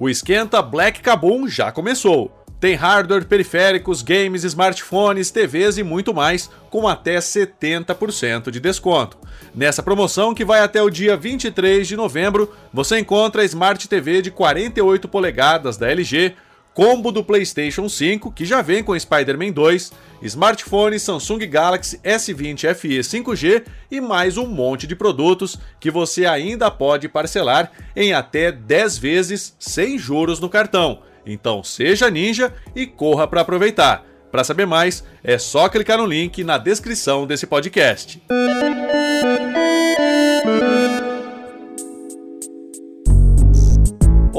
O esquenta Black Kabum já começou. Tem hardware, periféricos, games, smartphones, TVs e muito mais, com até 70% de desconto. Nessa promoção, que vai até o dia 23 de novembro, você encontra a Smart TV de 48 polegadas da LG, combo do PlayStation 5, que já vem com Spider-Man 2, smartphone Samsung Galaxy S20 FE 5G e mais um monte de produtos que você ainda pode parcelar em até 10 vezes sem juros no cartão. Então seja ninja e corra para aproveitar. Para saber mais, é só clicar no link na descrição desse podcast.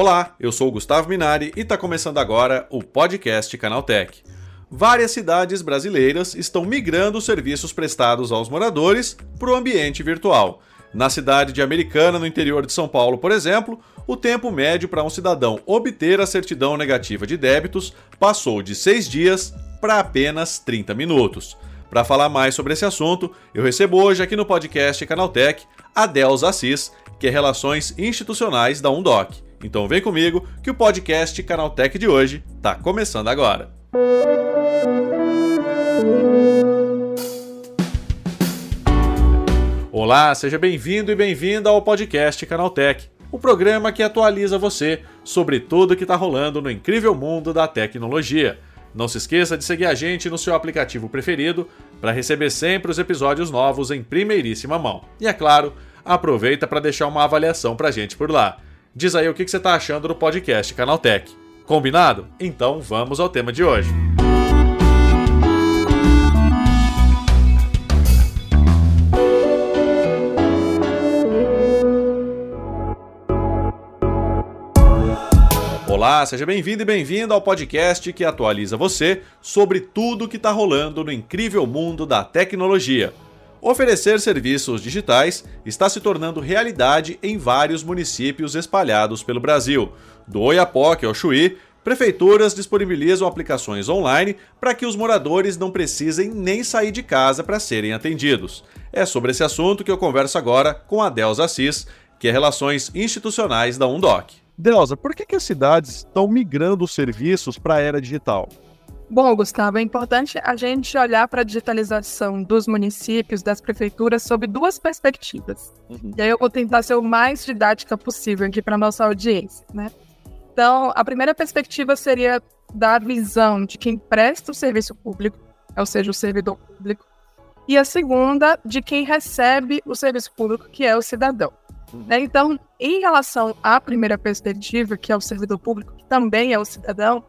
Olá, eu sou o Gustavo Minari e está começando agora o podcast Canaltech. Várias cidades brasileiras estão migrando os serviços prestados aos moradores para o ambiente virtual. Na cidade de Americana, no interior de São Paulo, por exemplo, o tempo médio para um cidadão obter a certidão negativa de débitos passou de 6 dias para apenas 30 minutos. Para falar mais sobre esse assunto, eu recebo hoje aqui no podcast Canaltech a Delza Assis, que é Relações Institucionais da Undoc. Então vem comigo que o podcast Canaltech de hoje está começando agora. Olá, seja bem-vindo e bem-vinda ao podcast Canaltech o programa que atualiza você sobre tudo que está rolando no incrível mundo da tecnologia. Não se esqueça de seguir a gente no seu aplicativo preferido para receber sempre os episódios novos em primeiríssima mão. E é claro, aproveita para deixar uma avaliação para a gente por lá. Diz aí o que você está achando do podcast Canaltech. Combinado? Então vamos ao tema de hoje. Olá, seja bem-vindo e bem-vinda ao podcast que atualiza você sobre tudo o que está rolando no incrível mundo da tecnologia. Oferecer serviços digitais está se tornando realidade em vários municípios espalhados pelo Brasil. Do Oiapoque ao Chuí, prefeituras disponibilizam aplicações online para que os moradores não precisem nem sair de casa para serem atendidos. É sobre esse assunto que eu converso agora com a Delza Assis, que é Relações Institucionais da Undoc. Delza, por que, que as cidades estão migrando os serviços para a era digital? Bom, Gustavo, é importante a gente olhar para a digitalização dos municípios, das prefeituras, sob duas perspectivas. Uhum. E aí eu vou tentar ser o mais didática possível aqui para a nossa audiência, né? Então, a primeira perspectiva seria da visão de quem presta o serviço público, ou seja, o servidor público, e a segunda de quem recebe o serviço público, que é o cidadão. Né? Então, em relação à primeira perspectiva, que é o servidor público, que também é o cidadão,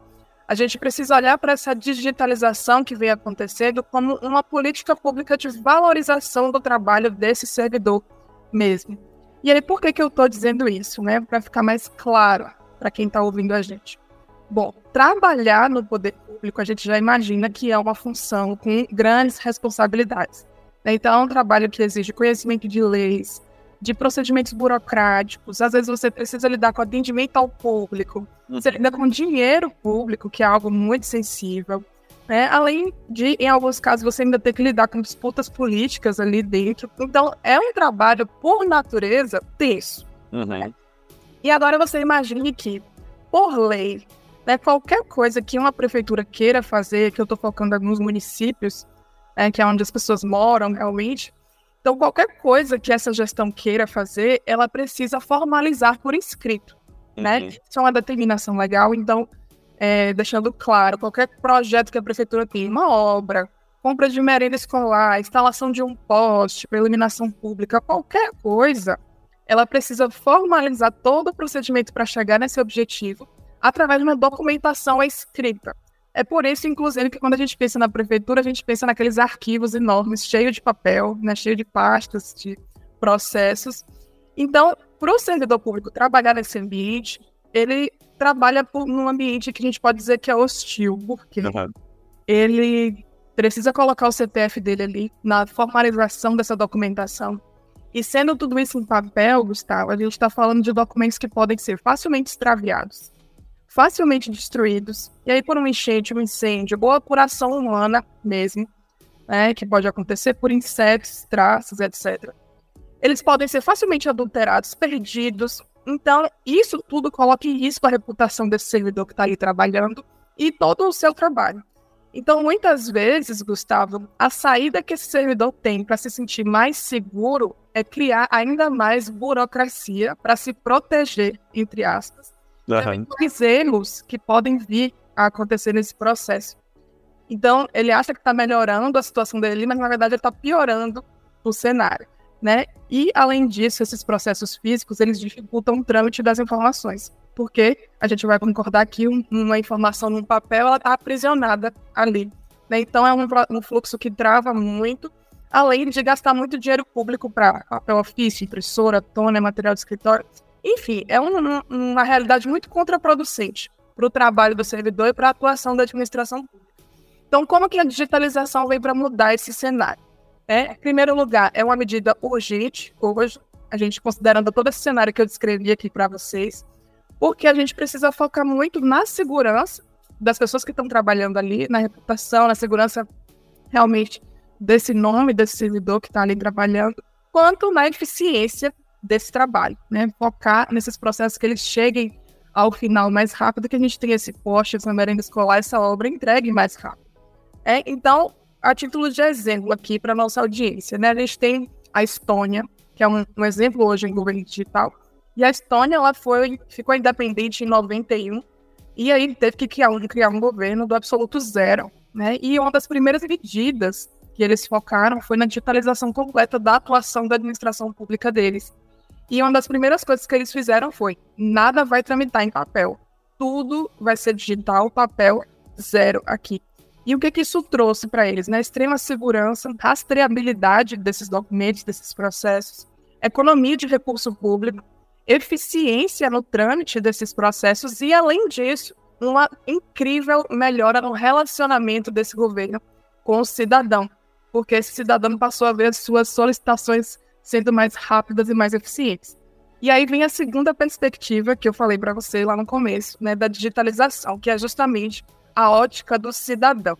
a gente precisa olhar para essa digitalização que vem acontecendo como uma política pública de valorização do trabalho desse servidor mesmo. E aí, por que, que eu estou dizendo isso? Né? Para ficar mais claro para quem está ouvindo a gente. Bom, trabalhar no poder público, a gente já imagina que é uma função com grandes responsabilidades. Então, é um trabalho que exige conhecimento de leis, de procedimentos burocráticos, às vezes você precisa lidar com atendimento ao público, você uhum. lida com dinheiro público, que é algo muito sensível. Né? Além de, em alguns casos, você ainda ter que lidar com disputas políticas ali dentro. Então, é um trabalho, por natureza, tenso. Uhum. Né? E agora você imagine que, por lei, né, qualquer coisa que uma prefeitura queira fazer, que eu estou focando em alguns municípios, né, que é onde as pessoas moram realmente, então, qualquer coisa que essa gestão queira fazer, ela precisa formalizar por escrito, né? uhum. né? Isso é uma determinação legal, então, é, deixando claro, qualquer projeto que a prefeitura tem, uma obra, compra de merenda escolar, instalação de um poste para iluminação pública, qualquer coisa, ela precisa formalizar todo o procedimento para chegar nesse objetivo através de uma documentação escrita. É por isso, inclusive, que quando a gente pensa na prefeitura, a gente pensa naqueles arquivos enormes, cheios de papel, né, cheio de pastas, de processos. Então, para o servidor público trabalhar nesse ambiente, ele trabalha por, num ambiente que a gente pode dizer que é hostil, porque uhum. ele precisa colocar o CPF dele ali na formalização dessa documentação. E sendo tudo isso em papel, Gustavo, a gente está falando de documentos que podem ser facilmente extraviados facilmente destruídos, e aí por um enchente, um incêndio, ou apuração humana mesmo, né, que pode acontecer por insetos, traços, etc. Eles podem ser facilmente adulterados, perdidos, Então, isso tudo coloca em risco a reputação desse servidor que está ali trabalhando e todo o seu trabalho. Então, muitas vezes, Gustavo, a saída que esse servidor tem para se sentir mais seguro é criar ainda mais burocracia para se proteger, entre aspas, uhum. erros que podem vir a acontecer nesse processo. Então, ele acha que está melhorando a situação dele, mas na verdade ele está piorando o cenário, né? E, além disso, esses processos físicos, eles dificultam o trâmite das informações porque a gente vai concordar que uma informação num papel ela está aprisionada ali. Né? Então é um, um, fluxo que trava muito, além de gastar muito dinheiro público para papel ofício, impressora, toner, material de escritório. Enfim, é um, uma realidade muito contraproducente para o trabalho do servidor e para a atuação da administração pública. Então, como que a digitalização vem para mudar esse cenário? É, em primeiro lugar, é uma medida urgente hoje, a gente considerando todo esse cenário que eu descrevi aqui para vocês, porque a gente precisa focar muito na segurança das pessoas que estão trabalhando ali, na reputação, na segurança realmente desse nome, desse servidor que está ali trabalhando, quanto na eficiência desse trabalho, né? Focar nesses processos que eles cheguem ao final mais rápido, que a gente tenha esse poste, essa merenda escolar, essa obra entregue mais rápido. É, então, a título de exemplo aqui para nossa audiência, né? A gente tem a Estônia, que é um, um exemplo hoje em governo digital, e a Estônia ela foi, ficou independente em 91 e aí teve que criar um, criar um governo do absoluto zero. Né? E uma das primeiras medidas que eles focaram foi na digitalização completa da atuação da administração pública deles. E uma das primeiras coisas que eles fizeram foi: nada vai tramitar em papel. Tudo vai ser digital, papel zero aqui. E o que, que isso trouxe para eles? Né? Extrema segurança, rastreabilidade desses documentos, desses processos, economia de recurso público, eficiência no trâmite desses processos e, além disso, uma incrível melhora no relacionamento desse governo com o cidadão, porque esse cidadão passou a ver as suas solicitações sendo mais rápidas e mais eficientes. E aí vem a segunda perspectiva que eu falei para você lá no começo, né, da digitalização, que é justamente a ótica do cidadão.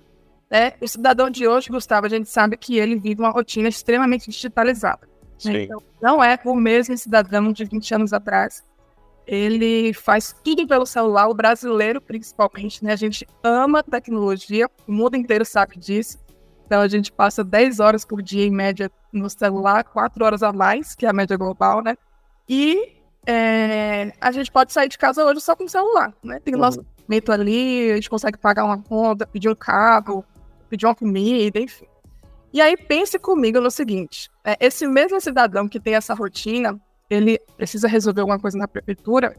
Né? O cidadão de hoje, Gustavo, a gente sabe que ele vive uma rotina extremamente digitalizada. Né? Então, não é o mesmo cidadão de 20 anos atrás. Ele faz tudo pelo celular, o brasileiro principalmente, né? A gente ama tecnologia, o mundo inteiro sabe disso. Então a gente passa 10 horas por dia em média no celular, 4 horas a mais, que é a média global, né? E é, a gente pode sair de casa hoje só com o celular, né? Tem o nosso uhum. documento ali, a gente consegue pagar uma conta, pedir um carro, pedir uma comida, enfim. E aí pense comigo no seguinte: é, esse mesmo cidadão que tem essa rotina, ele precisa resolver alguma coisa na prefeitura,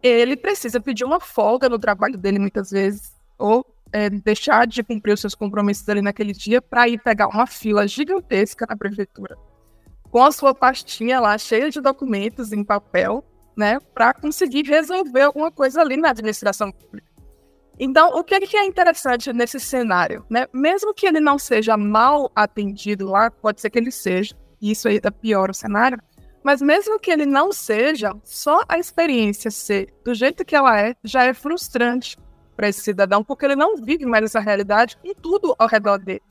ele precisa pedir uma folga no trabalho dele muitas vezes, ou é, deixar de cumprir os seus compromissos ali naquele dia para ir pegar uma fila gigantesca na prefeitura, com a sua pastinha lá cheia de documentos em papel, né, para conseguir resolver alguma coisa ali na administração pública. Então, o que é interessante nesse cenário? Né? Mesmo que ele não seja mal atendido lá, pode ser que ele seja, e isso ainda piora o cenário, mas mesmo que ele não seja, só a experiência ser do jeito que ela é já é frustrante para esse cidadão, porque ele não vive mais essa realidade com tudo ao redor dele.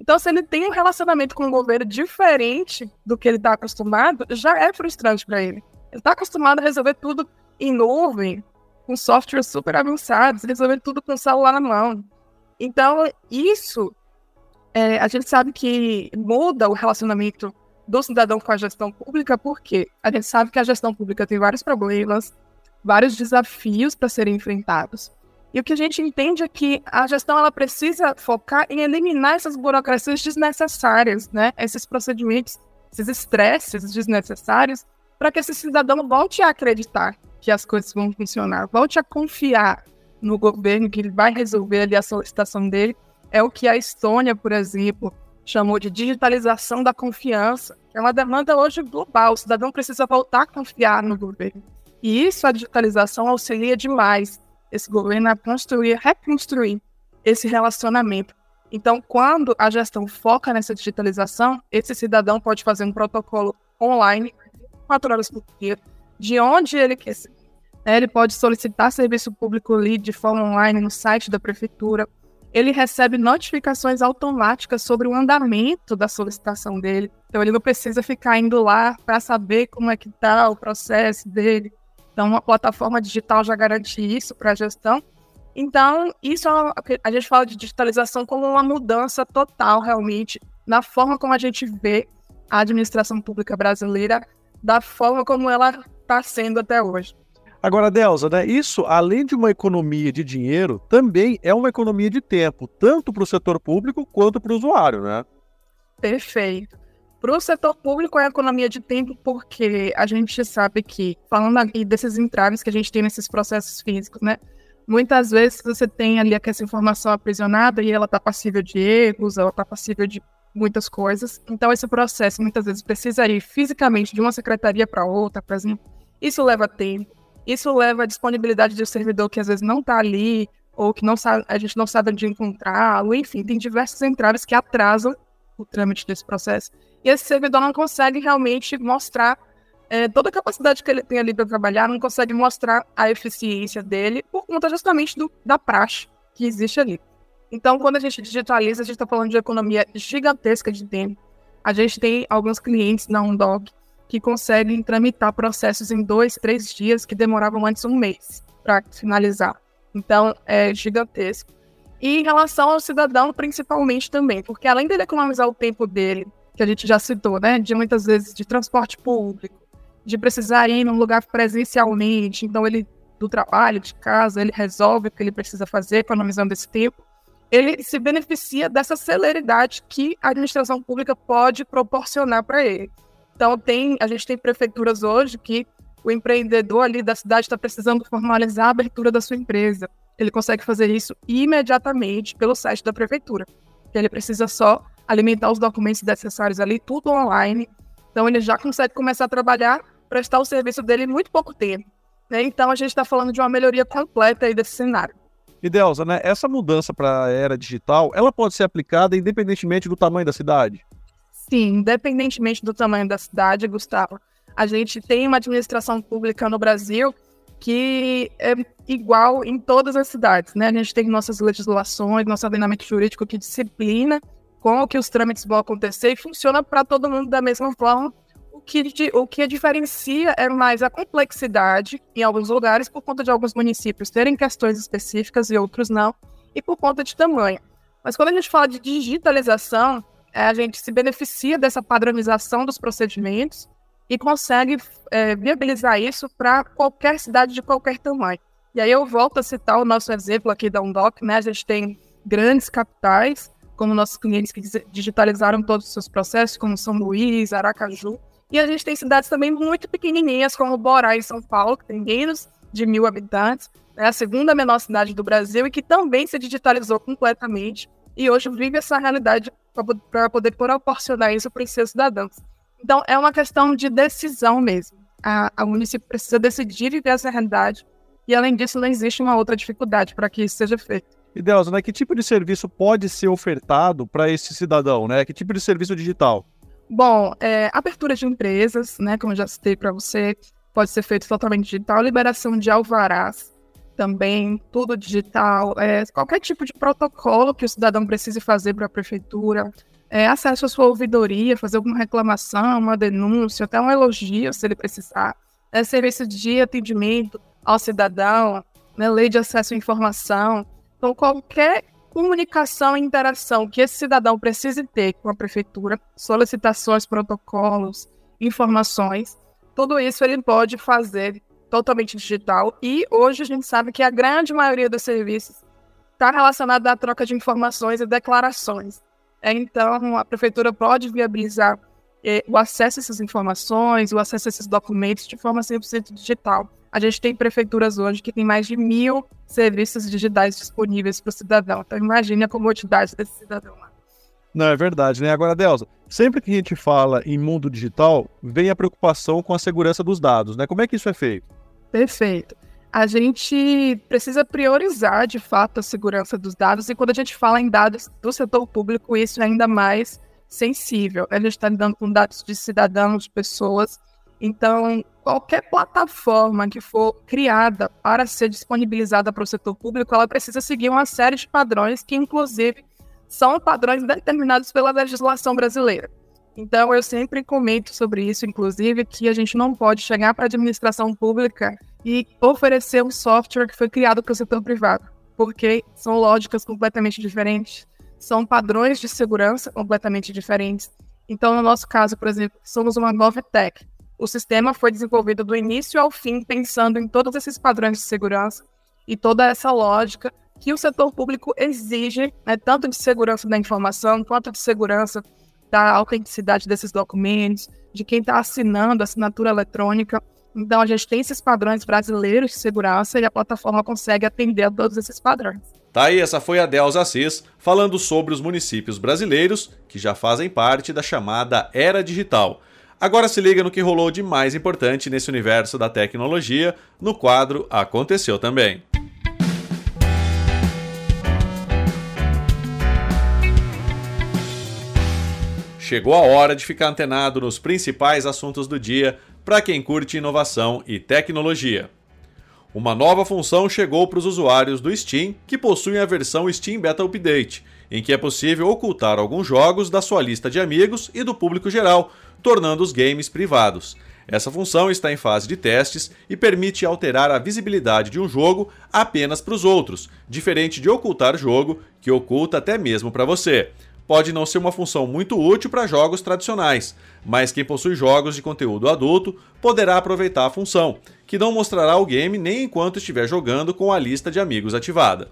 Então, se ele tem um relacionamento com o governo diferente do que ele está acostumado, já é frustrante para ele. Ele está acostumado a resolver tudo em nuvem, com softwares super avançados, resolver tudo com o celular na mão. Então, isso, é, a gente sabe que muda o relacionamento do cidadão com a gestão pública, porque a gente sabe que a gestão pública tem vários problemas, vários desafios para serem enfrentados. E o que a gente entende é que a gestão ela precisa focar em eliminar essas burocracias desnecessárias, né? Esses procedimentos, esses estresses desnecessários, para que esse cidadão volte a acreditar que as coisas vão funcionar. Volte a confiar no governo que ele vai resolver ali a solicitação dele. É o que a Estônia, por exemplo, chamou de digitalização da confiança. É uma demanda hoje global. O cidadão precisa voltar a confiar no governo. E isso, a digitalização auxilia demais esse governo a construir, reconstruir esse relacionamento. Então, quando a gestão foca nessa digitalização, esse cidadão pode fazer um protocolo online, quatro horas por dia, de onde ele quer Ele pode solicitar serviço público ali de forma online no site da prefeitura. ele recebe notificações automáticas sobre o andamento da solicitação dele. Então ele não precisa ficar indo lá para saber como é que está o processo dele. Então uma plataforma digital já garante isso para a gestão. Então isso é a gente fala de digitalização como uma mudança total realmente na forma como a gente vê a administração pública brasileira, da forma como ela está sendo até hoje. Agora, Delza, né, isso, além de uma economia de dinheiro, também é uma economia de tempo, tanto para o setor público quanto para o usuário, né? Perfeito. Para o setor público é economia de tempo, porque a gente sabe que, falando aqui desses entraves que a gente tem nesses processos físicos, né? Muitas vezes você tem ali essa informação aprisionada e ela está passível de erros, ela está passível de muitas coisas. Então, esse processo muitas vezes precisa ir fisicamente de uma secretaria para outra, por exemplo. Isso leva tempo. Isso leva à disponibilidade do servidor que às vezes não está ali, ou que não sabe, a gente não sabe onde encontrá-lo, enfim, tem diversos entraves que atrasam o trâmite desse processo. E esse servidor não consegue realmente mostrar é, toda a capacidade que ele tem ali para trabalhar, não consegue mostrar a eficiência dele por conta justamente do, da praxe que existe ali. Então, quando a gente digitaliza, a gente está falando de economia gigantesca de tempo. A gente tem alguns clientes na Undoc que conseguem tramitar processos em dois, três dias que demoravam antes um mês para finalizar. Então, é gigantesco. E em relação ao cidadão, principalmente também, porque além dele economizar o tempo dele, que a gente já citou, né, de muitas vezes de transporte público, de precisar ir num lugar presencialmente, então ele do trabalho, de casa, ele resolve o que ele precisa fazer, economizando esse tempo. Ele se beneficia dessa celeridade que a administração pública pode proporcionar para ele. Então, tem, a gente tem prefeituras hoje que o empreendedor ali da cidade está precisando formalizar a abertura da sua empresa. Ele consegue fazer isso imediatamente pelo site da prefeitura. Ele precisa só alimentar os documentos necessários ali, tudo online. Então, ele já consegue começar a trabalhar, prestar o serviço dele em muito pouco tempo. Né? Então, a gente está falando de uma melhoria completa aí desse cenário. E Delza, né, essa mudança para a era digital, ela pode ser aplicada independentemente do tamanho da cidade? Sim, independentemente do tamanho da cidade, Gustavo, a gente tem uma administração pública no Brasil que é igual em todas as cidades, né? A gente tem nossas legislações, nosso ordenamento jurídico que disciplina como que os trâmites vão acontecer e funciona para todo mundo da mesma forma. O que, o que diferencia é mais a complexidade em alguns lugares, por conta de alguns municípios terem questões específicas e outros não, e por conta de tamanho. Mas quando a gente fala de digitalização, é, a gente se beneficia dessa padronização dos procedimentos e consegue é, viabilizar isso para qualquer cidade de qualquer tamanho. E aí eu volto a citar o nosso exemplo aqui da Undoc, né? A gente tem grandes capitais, como nossos clientes que digitalizaram todos os seus processos, como São Luís, Aracaju. E a gente tem cidades também muito pequenininhas, como Borá, em São Paulo, que tem menos de mil habitantes, é a segunda menor cidade do Brasil e que também se digitalizou completamente e hoje vive essa realidade para poder proporcionar isso para os seus cidadãos. Então, é uma questão de decisão mesmo. A, a município precisa decidir viver essa realidade e, além disso, não existe uma outra dificuldade para que isso seja feito. E né, que tipo de serviço pode ser ofertado para esse cidadão? Né? Que tipo de serviço digital? Bom, é, abertura de empresas, né, como eu já citei para você, pode ser feito totalmente digital, liberação de alvarás, também, tudo digital, é, qualquer tipo de protocolo que o cidadão precise fazer para a prefeitura, é, acesso à sua ouvidoria, fazer alguma reclamação, uma denúncia, até um elogio, se ele precisar, é, serviço de atendimento ao cidadão, né, lei de acesso à informação. Então, qualquer comunicação e interação que esse cidadão precise ter com a prefeitura, solicitações, protocolos, informações, tudo isso ele pode fazer totalmente digital. E hoje a gente sabe que a grande maioria dos serviços está relacionada à troca de informações e declarações. É, então, a prefeitura pode viabilizar eh, o acesso a essas informações, o acesso a esses documentos de forma 100% digital. A gente tem prefeituras hoje que tem mais de mil serviços digitais disponíveis para o cidadão. Então, imagine a comodidade desse cidadão lá. Não, é verdade, né? Agora, Delza, sempre que a gente fala em mundo digital, vem a preocupação com a segurança dos dados, né? Como é que isso é feito? Perfeito. A gente precisa priorizar, de fato, a segurança dos dados, e quando a gente fala em dados do setor público, isso é ainda mais sensível. A gente está lidando com dados de cidadãos, pessoas. Então, qualquer plataforma que for criada para ser disponibilizada para o setor público, ela precisa seguir uma série de padrões que, inclusive, são padrões determinados pela legislação brasileira. Então, eu sempre comento sobre isso, inclusive, que a gente não pode chegar para a administração pública e oferecer um software que foi criado para o setor privado, porque são lógicas completamente diferentes, são padrões de segurança completamente diferentes. Então, no nosso caso, por exemplo, somos uma nova tech. O sistema foi desenvolvido do início ao fim, pensando em todos esses padrões de segurança e toda essa lógica que o setor público exige, né, tanto de segurança da informação quanto de segurança da autenticidade desses documentos, de quem está assinando assinatura eletrônica. Então, a gente tem esses padrões brasileiros de segurança e a plataforma consegue atender a todos esses padrões. Tá aí, essa foi a Delza Assis falando sobre os municípios brasileiros que já fazem parte da chamada Era Digital. Agora se liga no que rolou de mais importante nesse universo da tecnologia no quadro Aconteceu Também. Chegou a hora de ficar antenado nos principais assuntos do dia para quem curte inovação e tecnologia. Uma nova função chegou para os usuários do Steam que possuem a versão Steam Beta Update, em que é possível ocultar alguns jogos da sua lista de amigos e do público geral, tornando os games privados. Essa função está em fase de testes e permite alterar a visibilidade de um jogo apenas para os outros, diferente de ocultar jogo, que oculta até mesmo para você pode não ser uma função muito útil para jogos tradicionais, mas quem possui jogos de conteúdo adulto poderá aproveitar a função, que não mostrará o game nem enquanto estiver jogando com a lista de amigos ativada.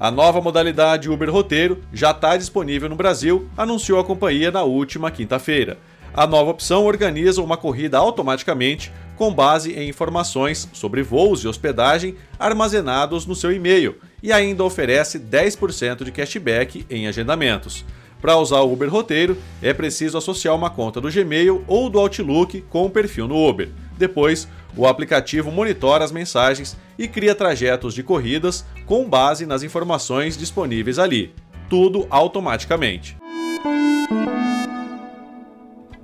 A nova modalidade Uber Roteiro já está disponível no Brasil, anunciou a companhia na última quinta-feira. A nova opção organiza uma corrida automaticamente com base em informações sobre voos e hospedagem armazenados no seu e-mail e ainda oferece 10% de cashback em agendamentos. Para usar o Uber Roteiro, é preciso associar uma conta do Gmail ou do Outlook com o perfil no Uber. Depois, o aplicativo monitora as mensagens e cria trajetos de corridas com base nas informações disponíveis ali. Tudo automaticamente.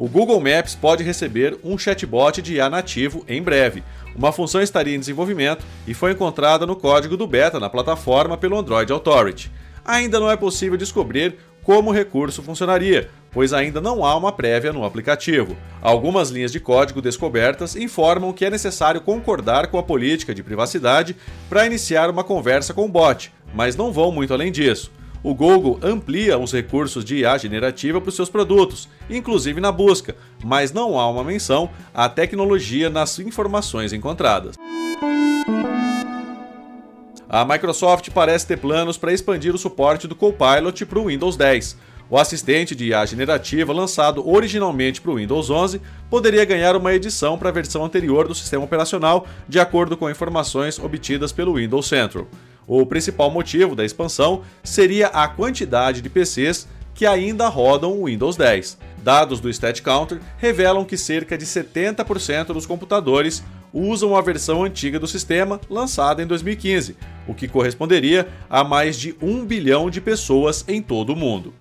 O Google Maps pode receber um chatbot de IA nativo em breve. Uma função estaria em desenvolvimento e foi encontrada no código do beta na plataforma pelo Android Authority. Ainda não é possível descobrir como o recurso funcionaria, pois ainda não há uma prévia no aplicativo. Algumas linhas de código descobertas informam que é necessário concordar com a política de privacidade para iniciar uma conversa com o bot, mas não vão muito além disso o Google amplia os recursos de IA generativa para os seus produtos, inclusive na busca, mas não há uma menção à tecnologia nas informações encontradas. A Microsoft parece ter planos para expandir o suporte do Copilot para o Windows 10. O assistente de IA generativa, lançado originalmente para o Windows 11, poderia ganhar uma edição para a versão anterior do sistema operacional, de acordo com informações obtidas pelo Windows Central. O principal motivo da expansão seria a quantidade de PCs que ainda rodam o Windows 10. Dados do StatCounter revelam que cerca de 70% dos computadores usam a versão antiga do sistema, lançada em 2015, o que corresponderia a mais de 1 bilhão de pessoas em todo o mundo.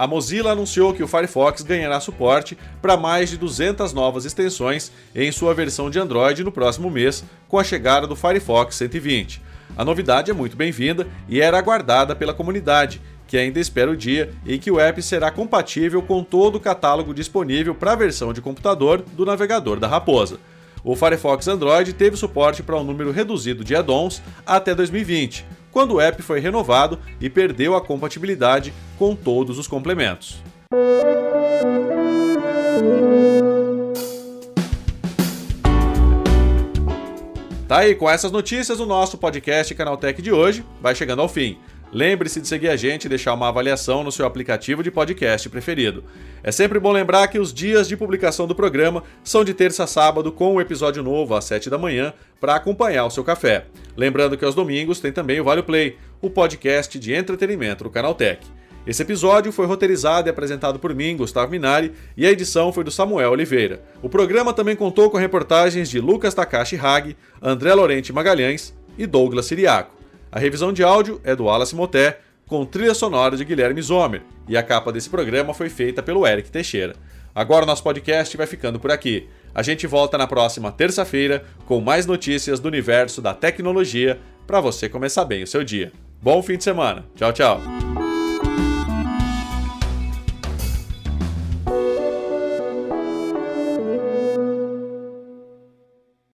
A Mozilla anunciou que o Firefox ganhará suporte para mais de 200 novas extensões em sua versão de Android no próximo mês, com a chegada do Firefox 120. A novidade é muito bem-vinda e era aguardada pela comunidade, que ainda espera o dia em que o app será compatível com todo o catálogo disponível para a versão de computador do navegador da Raposa. O Firefox Android teve suporte para um número reduzido de add-ons até 2020, quando o app foi renovado e perdeu a compatibilidade com todos os complementos. Tá aí, com essas notícias, o nosso podcast Canaltech de hoje vai chegando ao fim. Lembre-se de seguir a gente e deixar uma avaliação no seu aplicativo de podcast preferido. É sempre bom lembrar que os dias de publicação do programa são de terça a sábado, com um episódio novo às 7 da manhã para acompanhar o seu café. Lembrando que aos domingos tem também o Vale Play, o podcast de entretenimento do Canaltech. Esse episódio foi roteirizado e apresentado por mim, Gustavo Minari, e a edição foi do Samuel Oliveira. O programa também contou com reportagens de Lucas Takashi Hag, André Lorente Magalhães e Douglas Siriaco. A revisão de áudio é do Wallace Moté, com trilha sonora de Guilherme Zomer, e a capa desse programa foi feita pelo Eric Teixeira. Agora o nosso podcast vai ficando por aqui. A gente volta na próxima terça-feira com mais notícias do universo da tecnologia para você começar bem o seu dia. Bom fim de semana. Tchau, tchau.